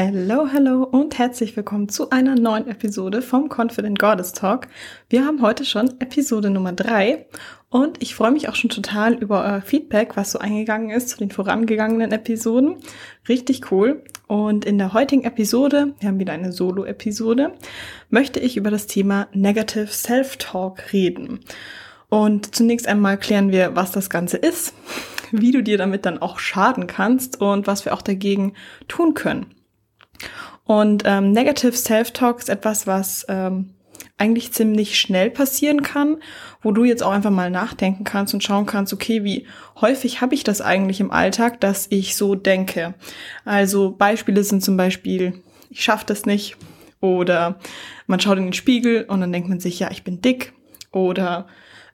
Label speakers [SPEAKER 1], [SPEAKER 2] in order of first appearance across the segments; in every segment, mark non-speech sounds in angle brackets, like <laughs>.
[SPEAKER 1] Hello, hello und herzlich willkommen zu einer neuen Episode vom Confident Goddess Talk. Wir haben heute schon Episode Nummer drei und ich freue mich auch schon total über euer Feedback, was so eingegangen ist zu den vorangegangenen Episoden. Richtig cool. Und in der heutigen Episode, wir haben wieder eine Solo-Episode, möchte ich über das Thema Negative Self-Talk reden. Und zunächst einmal klären wir, was das Ganze ist, <laughs> wie du dir damit dann auch schaden kannst und was wir auch dagegen tun können. Und ähm, Negative Self-Talk ist etwas, was ähm, eigentlich ziemlich schnell passieren kann, wo du jetzt auch einfach mal nachdenken kannst und schauen kannst, okay, wie häufig habe ich das eigentlich im Alltag, dass ich so denke. Also Beispiele sind zum Beispiel, ich schaffe das nicht oder man schaut in den Spiegel und dann denkt man sich, ja, ich bin dick oder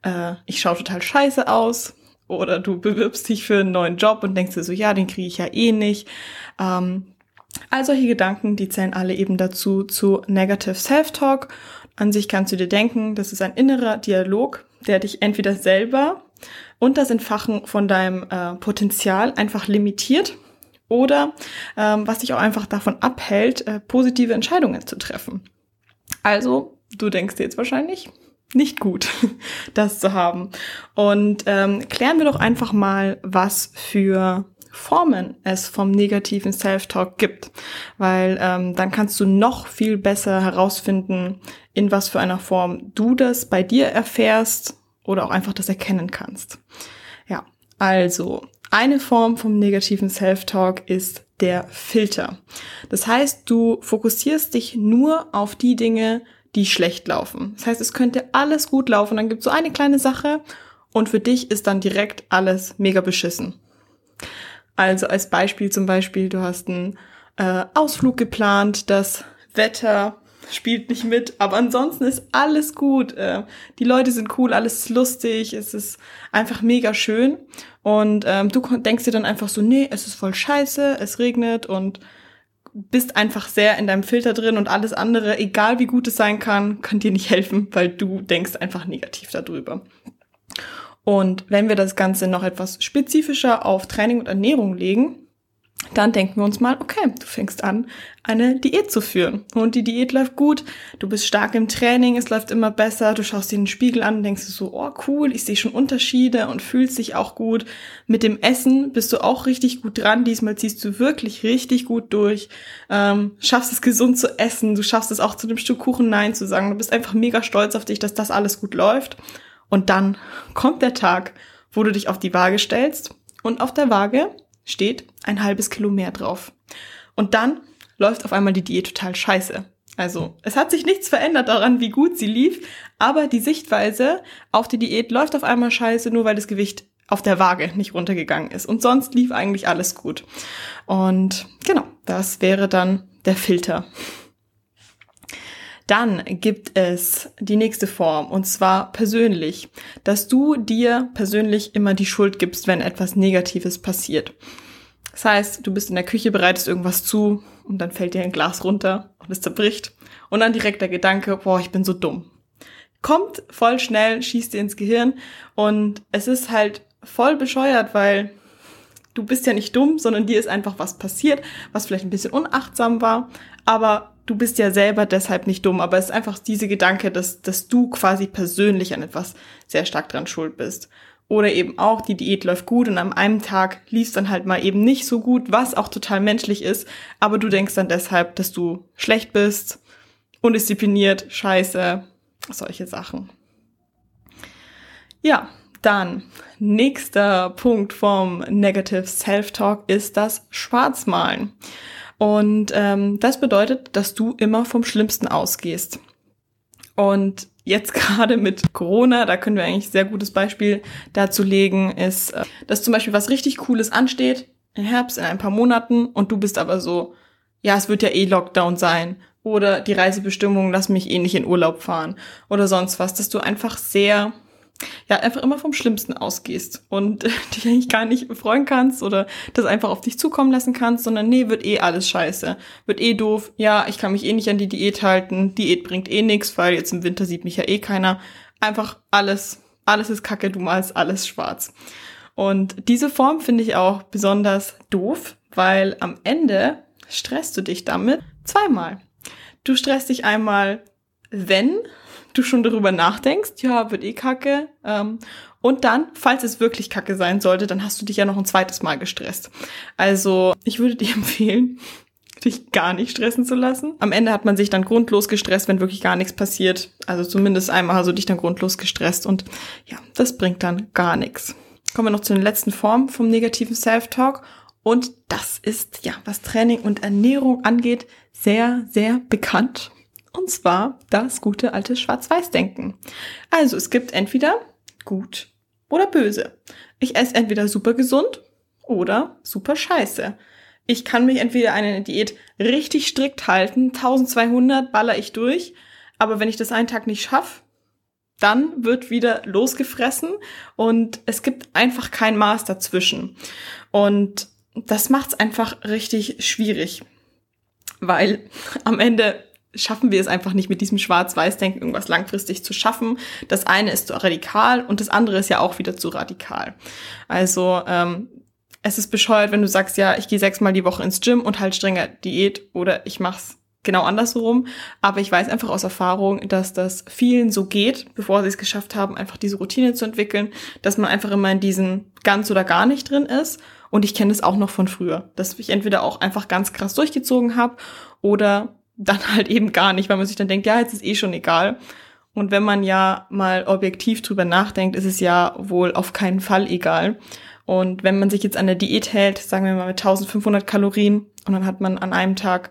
[SPEAKER 1] äh, ich schaue total scheiße aus oder du <laughs> bewirbst dich für einen neuen Job und denkst dir so, ja, den kriege ich ja eh nicht. Ähm, All solche Gedanken, die zählen alle eben dazu zu Negative Self-Talk. An sich kannst du dir denken, das ist ein innerer Dialog, der dich entweder selber und das Entfachen von deinem äh, Potenzial einfach limitiert oder ähm, was dich auch einfach davon abhält, äh, positive Entscheidungen zu treffen. Also, du denkst dir jetzt wahrscheinlich, nicht gut, <laughs> das zu haben. Und ähm, klären wir doch einfach mal, was für Formen es vom negativen Self-Talk gibt, weil ähm, dann kannst du noch viel besser herausfinden, in was für einer Form du das bei dir erfährst oder auch einfach das erkennen kannst. Ja, also eine Form vom negativen Self-Talk ist der Filter. Das heißt, du fokussierst dich nur auf die Dinge, die schlecht laufen. Das heißt, es könnte alles gut laufen, dann gibt es so eine kleine Sache und für dich ist dann direkt alles mega beschissen. Also als Beispiel zum Beispiel, du hast einen äh, Ausflug geplant, das Wetter spielt nicht mit, aber ansonsten ist alles gut. Äh, die Leute sind cool, alles ist lustig, es ist einfach mega schön. Und ähm, du denkst dir dann einfach so, nee, es ist voll scheiße, es regnet und bist einfach sehr in deinem Filter drin und alles andere, egal wie gut es sein kann, kann dir nicht helfen, weil du denkst einfach negativ darüber. Und wenn wir das Ganze noch etwas spezifischer auf Training und Ernährung legen, dann denken wir uns mal, okay, du fängst an, eine Diät zu führen. Und die Diät läuft gut, du bist stark im Training, es läuft immer besser, du schaust dir den Spiegel an und denkst so, oh cool, ich sehe schon Unterschiede und fühlst dich auch gut. Mit dem Essen bist du auch richtig gut dran, diesmal ziehst du wirklich richtig gut durch, ähm, schaffst es gesund zu essen, du schaffst es auch zu dem Stück Kuchen Nein zu sagen, du bist einfach mega stolz auf dich, dass das alles gut läuft. Und dann kommt der Tag, wo du dich auf die Waage stellst und auf der Waage steht ein halbes Kilo mehr drauf. Und dann läuft auf einmal die Diät total scheiße. Also, es hat sich nichts verändert daran, wie gut sie lief, aber die Sichtweise auf die Diät läuft auf einmal scheiße, nur weil das Gewicht auf der Waage nicht runtergegangen ist. Und sonst lief eigentlich alles gut. Und genau, das wäre dann der Filter. Dann gibt es die nächste Form, und zwar persönlich, dass du dir persönlich immer die Schuld gibst, wenn etwas Negatives passiert. Das heißt, du bist in der Küche, bereitest irgendwas zu und dann fällt dir ein Glas runter und es zerbricht. Und dann direkt der Gedanke, boah, ich bin so dumm. Kommt voll schnell, schießt dir ins Gehirn und es ist halt voll bescheuert, weil du bist ja nicht dumm, sondern dir ist einfach was passiert, was vielleicht ein bisschen unachtsam war, aber du bist ja selber deshalb nicht dumm, aber es ist einfach diese Gedanke, dass, dass du quasi persönlich an etwas sehr stark dran schuld bist. Oder eben auch, die Diät läuft gut und am einem Tag lief dann halt mal eben nicht so gut, was auch total menschlich ist, aber du denkst dann deshalb, dass du schlecht bist, undiszipliniert, scheiße, solche Sachen. Ja, dann nächster Punkt vom Negative Self-Talk ist das Schwarzmalen. Und ähm, das bedeutet, dass du immer vom Schlimmsten ausgehst. Und jetzt <laughs> gerade mit Corona, da können wir eigentlich sehr gutes Beispiel dazu legen, ist, äh, dass zum Beispiel was richtig Cooles ansteht im Herbst in ein paar Monaten und du bist aber so, ja, es wird ja eh Lockdown sein oder die Reisebestimmungen lassen mich eh nicht in Urlaub fahren oder sonst was, dass du einfach sehr ja, einfach immer vom Schlimmsten ausgehst und <laughs> dich eigentlich gar nicht freuen kannst oder das einfach auf dich zukommen lassen kannst, sondern nee, wird eh alles scheiße. Wird eh doof. Ja, ich kann mich eh nicht an die Diät halten. Diät bringt eh nix, weil jetzt im Winter sieht mich ja eh keiner. Einfach alles, alles ist kacke, du malst alles schwarz. Und diese Form finde ich auch besonders doof, weil am Ende stresst du dich damit zweimal. Du stresst dich einmal, wenn du schon darüber nachdenkst, ja, wird eh kacke. Ähm, und dann, falls es wirklich kacke sein sollte, dann hast du dich ja noch ein zweites Mal gestresst. Also ich würde dir <laughs> empfehlen, dich gar nicht stressen zu lassen. Am Ende hat man sich dann grundlos gestresst, wenn wirklich gar nichts passiert. Also zumindest einmal hast du dich dann grundlos gestresst und ja, das bringt dann gar nichts. Kommen wir noch zu den letzten Formen vom negativen Self-Talk. Und das ist, ja, was Training und Ernährung angeht, sehr, sehr bekannt. Und zwar das gute alte Schwarz-Weiß-Denken. Also es gibt entweder gut oder böse. Ich esse entweder super gesund oder super scheiße. Ich kann mich entweder eine Diät richtig strikt halten, 1200 baller ich durch, aber wenn ich das einen Tag nicht schaffe, dann wird wieder losgefressen und es gibt einfach kein Maß dazwischen. Und das macht es einfach richtig schwierig, weil am Ende schaffen wir es einfach nicht mit diesem Schwarz-Weiß-Denken irgendwas langfristig zu schaffen. Das eine ist zu radikal und das andere ist ja auch wieder zu radikal. Also ähm, es ist bescheuert, wenn du sagst, ja, ich gehe sechsmal die Woche ins Gym und halt strenger Diät oder ich mach's genau andersrum. Aber ich weiß einfach aus Erfahrung, dass das vielen so geht, bevor sie es geschafft haben, einfach diese Routine zu entwickeln, dass man einfach immer in diesen ganz oder gar nicht drin ist. Und ich kenne das auch noch von früher, dass ich entweder auch einfach ganz krass durchgezogen habe oder dann halt eben gar nicht, weil man sich dann denkt, ja, jetzt ist eh schon egal. Und wenn man ja mal objektiv drüber nachdenkt, ist es ja wohl auf keinen Fall egal. Und wenn man sich jetzt an der Diät hält, sagen wir mal mit 1500 Kalorien und dann hat man an einem Tag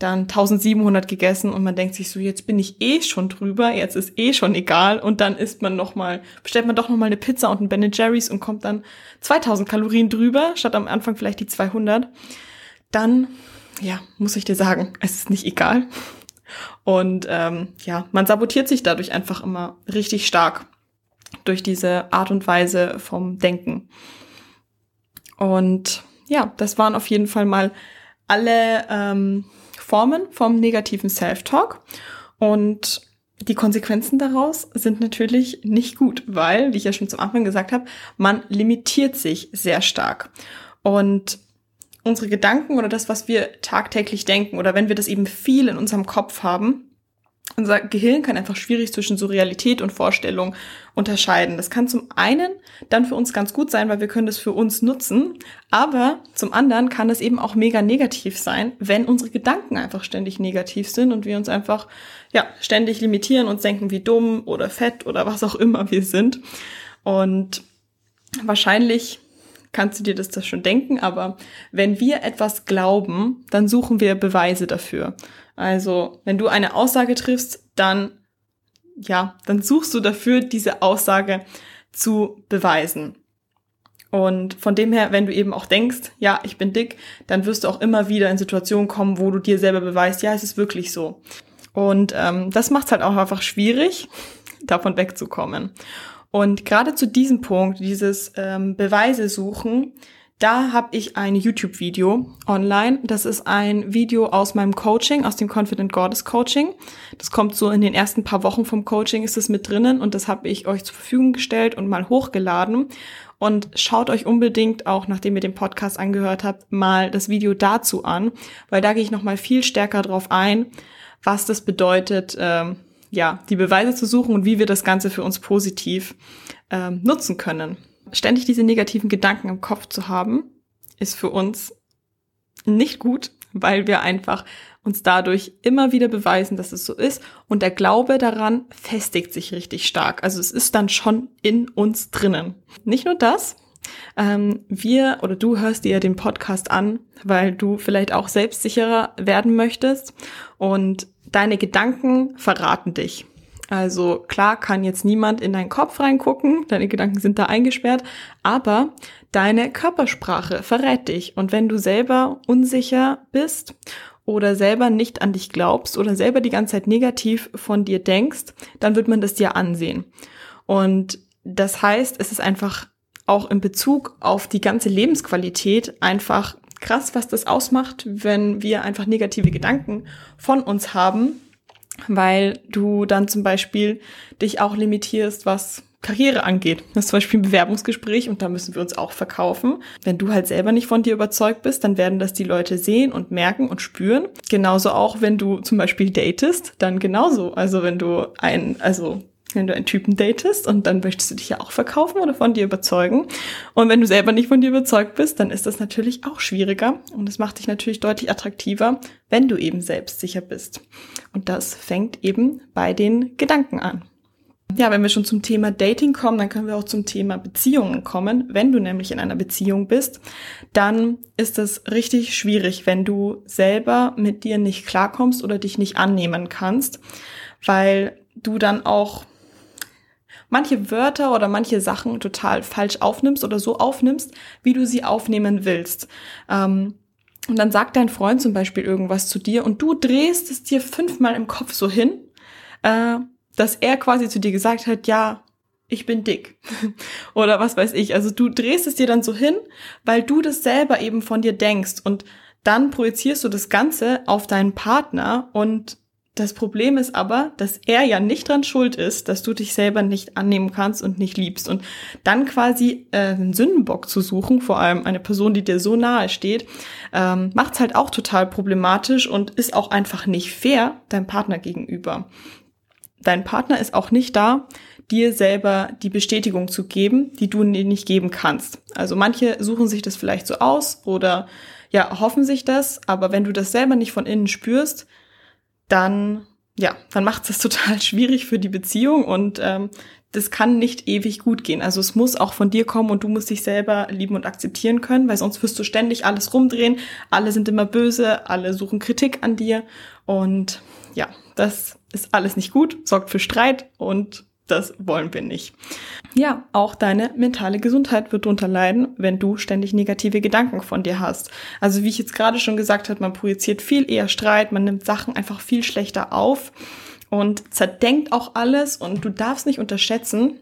[SPEAKER 1] dann 1700 gegessen und man denkt sich so, jetzt bin ich eh schon drüber, jetzt ist eh schon egal und dann isst man noch mal, bestellt man doch noch mal eine Pizza und ein Ben Jerry's und kommt dann 2000 Kalorien drüber, statt am Anfang vielleicht die 200, dann, ja, muss ich dir sagen, es ist nicht egal. Und ähm, ja, man sabotiert sich dadurch einfach immer richtig stark durch diese Art und Weise vom Denken. Und ja, das waren auf jeden Fall mal alle ähm, Formen vom negativen Self-Talk. Und die Konsequenzen daraus sind natürlich nicht gut, weil, wie ich ja schon zum Anfang gesagt habe, man limitiert sich sehr stark. Und unsere Gedanken oder das, was wir tagtäglich denken oder wenn wir das eben viel in unserem Kopf haben, unser Gehirn kann einfach schwierig zwischen so Realität und Vorstellung unterscheiden. Das kann zum einen dann für uns ganz gut sein, weil wir können das für uns nutzen, aber zum anderen kann es eben auch mega negativ sein, wenn unsere Gedanken einfach ständig negativ sind und wir uns einfach ja ständig limitieren und denken, wie dumm oder fett oder was auch immer wir sind. Und wahrscheinlich kannst du dir das, das schon denken, aber wenn wir etwas glauben, dann suchen wir Beweise dafür. Also, wenn du eine Aussage triffst, dann, ja, dann suchst du dafür, diese Aussage zu beweisen. Und von dem her, wenn du eben auch denkst, ja, ich bin dick, dann wirst du auch immer wieder in Situationen kommen, wo du dir selber beweist, ja, es ist wirklich so. Und ähm, das macht es halt auch einfach schwierig, <laughs> davon wegzukommen. Und gerade zu diesem Punkt, dieses ähm, Beweise suchen, da habe ich ein YouTube-Video online. Das ist ein Video aus meinem Coaching, aus dem Confident Goddess Coaching. Das kommt so in den ersten paar Wochen vom Coaching ist es mit drinnen und das habe ich euch zur Verfügung gestellt und mal hochgeladen. Und schaut euch unbedingt auch, nachdem ihr den Podcast angehört habt, mal das Video dazu an, weil da gehe ich noch mal viel stärker drauf ein, was das bedeutet, ähm, ja, die Beweise zu suchen und wie wir das Ganze für uns positiv ähm, nutzen können. Ständig diese negativen Gedanken im Kopf zu haben, ist für uns nicht gut, weil wir einfach uns dadurch immer wieder beweisen, dass es so ist. Und der Glaube daran festigt sich richtig stark. Also es ist dann schon in uns drinnen. Nicht nur das, ähm, wir oder du hörst dir den Podcast an, weil du vielleicht auch selbstsicherer werden möchtest und deine Gedanken verraten dich. Also klar kann jetzt niemand in deinen Kopf reingucken, deine Gedanken sind da eingesperrt, aber deine Körpersprache verrät dich. Und wenn du selber unsicher bist oder selber nicht an dich glaubst oder selber die ganze Zeit negativ von dir denkst, dann wird man das dir ansehen. Und das heißt, es ist einfach auch in Bezug auf die ganze Lebensqualität einfach krass, was das ausmacht, wenn wir einfach negative Gedanken von uns haben, weil du dann zum Beispiel dich auch limitierst, was Karriere angeht. Das ist zum Beispiel ein Bewerbungsgespräch und da müssen wir uns auch verkaufen. Wenn du halt selber nicht von dir überzeugt bist, dann werden das die Leute sehen und merken und spüren. Genauso auch, wenn du zum Beispiel datest, dann genauso. Also wenn du ein, also wenn du einen Typen datest und dann möchtest du dich ja auch verkaufen oder von dir überzeugen. Und wenn du selber nicht von dir überzeugt bist, dann ist das natürlich auch schwieriger und es macht dich natürlich deutlich attraktiver, wenn du eben selbstsicher bist. Und das fängt eben bei den Gedanken an. Ja, wenn wir schon zum Thema Dating kommen, dann können wir auch zum Thema Beziehungen kommen. Wenn du nämlich in einer Beziehung bist, dann ist es richtig schwierig, wenn du selber mit dir nicht klarkommst oder dich nicht annehmen kannst, weil du dann auch manche Wörter oder manche Sachen total falsch aufnimmst oder so aufnimmst, wie du sie aufnehmen willst. Ähm, und dann sagt dein Freund zum Beispiel irgendwas zu dir und du drehst es dir fünfmal im Kopf so hin, äh, dass er quasi zu dir gesagt hat, ja, ich bin dick. <laughs> oder was weiß ich. Also du drehst es dir dann so hin, weil du das selber eben von dir denkst und dann projizierst du das Ganze auf deinen Partner und das Problem ist aber, dass er ja nicht dran schuld ist, dass du dich selber nicht annehmen kannst und nicht liebst. Und dann quasi äh, einen Sündenbock zu suchen, vor allem eine Person, die dir so nahe steht, ähm, macht's halt auch total problematisch und ist auch einfach nicht fair deinem Partner gegenüber. Dein Partner ist auch nicht da, dir selber die Bestätigung zu geben, die du nicht geben kannst. Also manche suchen sich das vielleicht so aus oder ja, hoffen sich das, aber wenn du das selber nicht von innen spürst, dann ja, dann macht es <laughs> total schwierig für die Beziehung und ähm, das kann nicht ewig gut gehen. Also es muss auch von dir kommen und du musst dich selber lieben und akzeptieren können, weil sonst wirst du ständig alles rumdrehen. Alle sind immer böse, alle suchen Kritik an dir und ja, das ist alles nicht gut, sorgt für Streit und das wollen wir nicht. Ja, auch deine mentale Gesundheit wird darunter leiden, wenn du ständig negative Gedanken von dir hast. Also wie ich jetzt gerade schon gesagt habe, man projiziert viel eher Streit, man nimmt Sachen einfach viel schlechter auf und zerdenkt auch alles und du darfst nicht unterschätzen,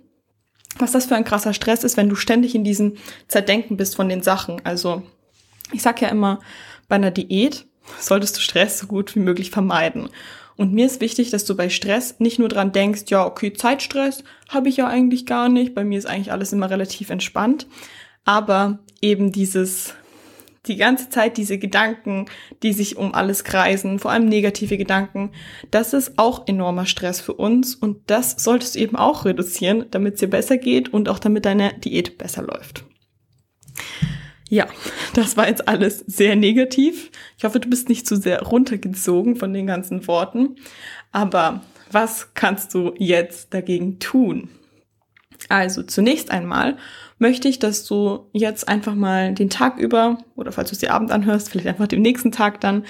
[SPEAKER 1] was das für ein krasser Stress ist, wenn du ständig in diesem Zerdenken bist von den Sachen. Also ich sag ja immer, bei einer Diät solltest du Stress so gut wie möglich vermeiden. Und mir ist wichtig, dass du bei Stress nicht nur dran denkst, ja, okay, Zeitstress habe ich ja eigentlich gar nicht. Bei mir ist eigentlich alles immer relativ entspannt. Aber eben dieses, die ganze Zeit diese Gedanken, die sich um alles kreisen, vor allem negative Gedanken, das ist auch enormer Stress für uns. Und das solltest du eben auch reduzieren, damit es dir besser geht und auch damit deine Diät besser läuft. Ja, das war jetzt alles sehr negativ. Ich hoffe, du bist nicht zu sehr runtergezogen von den ganzen Worten. Aber was kannst du jetzt dagegen tun? Also zunächst einmal möchte ich, dass du jetzt einfach mal den Tag über, oder falls du es dir Abend anhörst, vielleicht einfach den nächsten Tag dann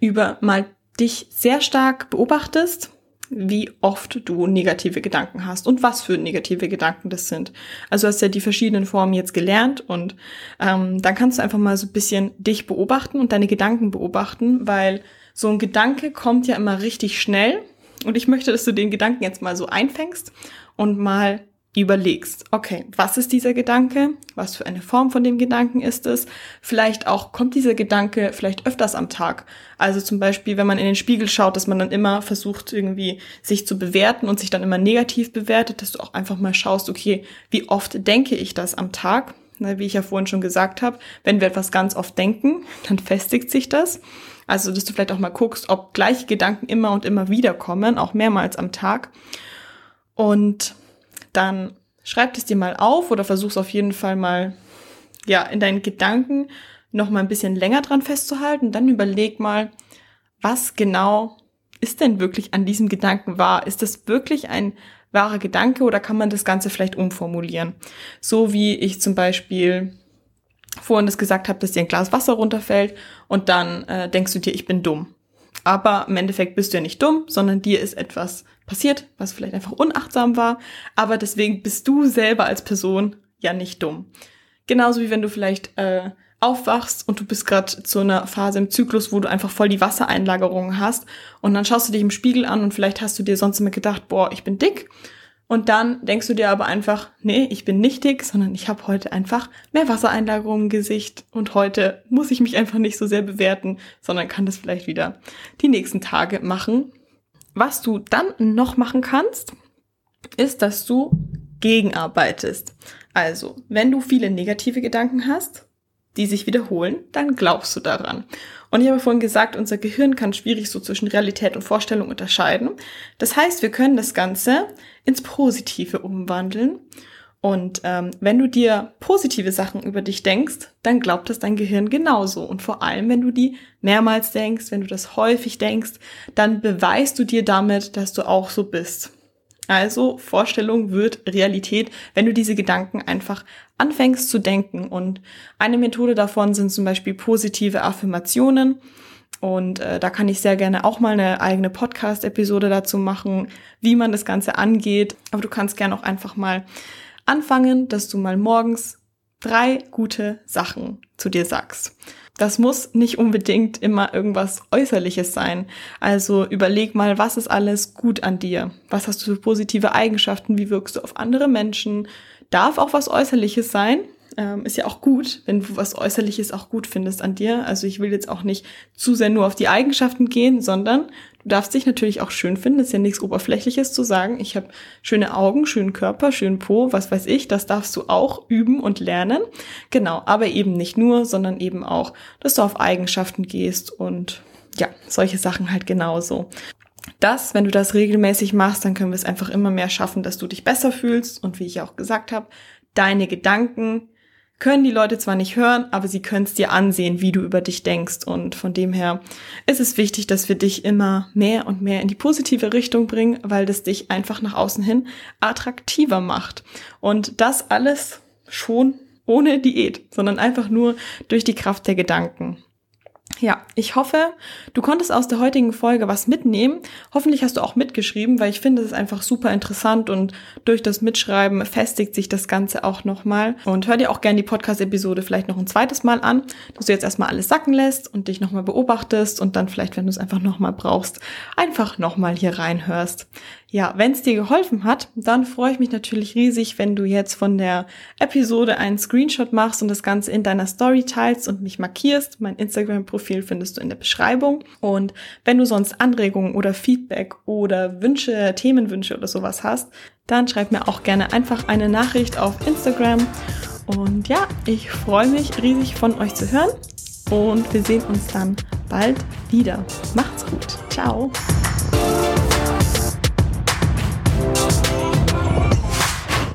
[SPEAKER 1] über mal dich sehr stark beobachtest wie oft du negative Gedanken hast und was für negative Gedanken das sind. Also hast ja die verschiedenen Formen jetzt gelernt und ähm, dann kannst du einfach mal so ein bisschen dich beobachten und deine Gedanken beobachten, weil so ein Gedanke kommt ja immer richtig schnell und ich möchte, dass du den Gedanken jetzt mal so einfängst und mal überlegst, okay, was ist dieser Gedanke? Was für eine Form von dem Gedanken ist es? Vielleicht auch, kommt dieser Gedanke vielleicht öfters am Tag? Also zum Beispiel, wenn man in den Spiegel schaut, dass man dann immer versucht, irgendwie sich zu bewerten und sich dann immer negativ bewertet, dass du auch einfach mal schaust, okay, wie oft denke ich das am Tag? wie ich ja vorhin schon gesagt habe, wenn wir etwas ganz oft denken, <laughs> dann festigt sich das. Also, dass du vielleicht auch mal guckst, ob gleiche Gedanken immer und immer wieder kommen, auch mehrmals am Tag. Und dann schreib es dir mal auf oder versuch's auf jeden Fall mal, ja, in deinen Gedanken noch mal ein bisschen länger dran festzuhalten. Dann überleg mal, was genau ist denn wirklich an diesem Gedanken wahr? Ist das wirklich ein wahrer Gedanke oder kann man das Ganze vielleicht umformulieren? So wie ich zum Beispiel vorhin das gesagt habe, dass dir ein Glas Wasser runterfällt und dann äh, denkst du dir, ich bin dumm. Aber im Endeffekt bist du ja nicht dumm, sondern dir ist etwas passiert, was vielleicht einfach unachtsam war. Aber deswegen bist du selber als Person ja nicht dumm. Genauso wie wenn du vielleicht äh, aufwachst und du bist gerade zu einer Phase im Zyklus, wo du einfach voll die Wassereinlagerungen hast und dann schaust du dich im Spiegel an und vielleicht hast du dir sonst immer gedacht, boah, ich bin dick und dann denkst du dir aber einfach, nee, ich bin nicht dick, sondern ich habe heute einfach mehr Wassereinlagerungen im Gesicht und heute muss ich mich einfach nicht so sehr bewerten, sondern kann das vielleicht wieder die nächsten Tage machen. Was du dann noch machen kannst, ist, dass du gegenarbeitest. Also, wenn du viele negative Gedanken hast, die sich wiederholen, dann glaubst du daran. Und ich habe vorhin gesagt, unser Gehirn kann schwierig so zwischen Realität und Vorstellung unterscheiden. Das heißt, wir können das Ganze ins Positive umwandeln. Und ähm, wenn du dir positive Sachen über dich denkst, dann glaubt das dein Gehirn genauso. Und vor allem, wenn du die mehrmals denkst, wenn du das häufig denkst, dann beweist du dir damit, dass du auch so bist. Also Vorstellung wird Realität, wenn du diese Gedanken einfach anfängst zu denken. Und eine Methode davon sind zum Beispiel positive Affirmationen. Und äh, da kann ich sehr gerne auch mal eine eigene Podcast-Episode dazu machen, wie man das Ganze angeht. Aber du kannst gerne auch einfach mal anfangen, dass du mal morgens drei gute Sachen zu dir sagst. Das muss nicht unbedingt immer irgendwas Äußerliches sein. Also überleg mal, was ist alles gut an dir? Was hast du für positive Eigenschaften? Wie wirkst du auf andere Menschen? Darf auch was Äußerliches sein. Ähm, ist ja auch gut, wenn du was Äußerliches auch gut findest an dir. Also ich will jetzt auch nicht zu sehr nur auf die Eigenschaften gehen, sondern Du darfst dich natürlich auch schön finden. Das ist ja nichts Oberflächliches zu sagen. Ich habe schöne Augen, schönen Körper, schönen Po, was weiß ich. Das darfst du auch üben und lernen. Genau, aber eben nicht nur, sondern eben auch, dass du auf Eigenschaften gehst und ja, solche Sachen halt genauso. Das, wenn du das regelmäßig machst, dann können wir es einfach immer mehr schaffen, dass du dich besser fühlst und wie ich auch gesagt habe, deine Gedanken können die Leute zwar nicht hören, aber sie können es dir ansehen, wie du über dich denkst. Und von dem her ist es wichtig, dass wir dich immer mehr und mehr in die positive Richtung bringen, weil das dich einfach nach außen hin attraktiver macht. Und das alles schon ohne Diät, sondern einfach nur durch die Kraft der Gedanken. Ja, ich hoffe, du konntest aus der heutigen Folge was mitnehmen. Hoffentlich hast du auch mitgeschrieben, weil ich finde, es ist einfach super interessant und durch das Mitschreiben festigt sich das Ganze auch nochmal. Und hör dir auch gerne die Podcast-Episode vielleicht noch ein zweites Mal an, dass du jetzt erstmal alles sacken lässt und dich nochmal beobachtest und dann vielleicht, wenn du es einfach nochmal brauchst, einfach nochmal hier reinhörst. Ja, wenn es dir geholfen hat, dann freue ich mich natürlich riesig, wenn du jetzt von der Episode einen Screenshot machst und das Ganze in deiner Story teilst und mich markierst. Mein Instagram-Profil findest du in der Beschreibung. Und wenn du sonst Anregungen oder Feedback oder Wünsche, Themenwünsche oder sowas hast, dann schreib mir auch gerne einfach eine Nachricht auf Instagram. Und ja, ich freue mich riesig von euch zu hören und wir sehen uns dann bald wieder. Macht's gut. Ciao.